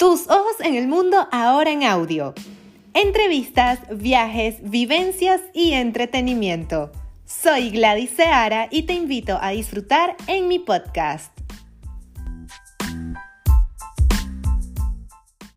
Tus ojos en el mundo ahora en audio. Entrevistas, viajes, vivencias y entretenimiento. Soy Gladys Seara y te invito a disfrutar en mi podcast.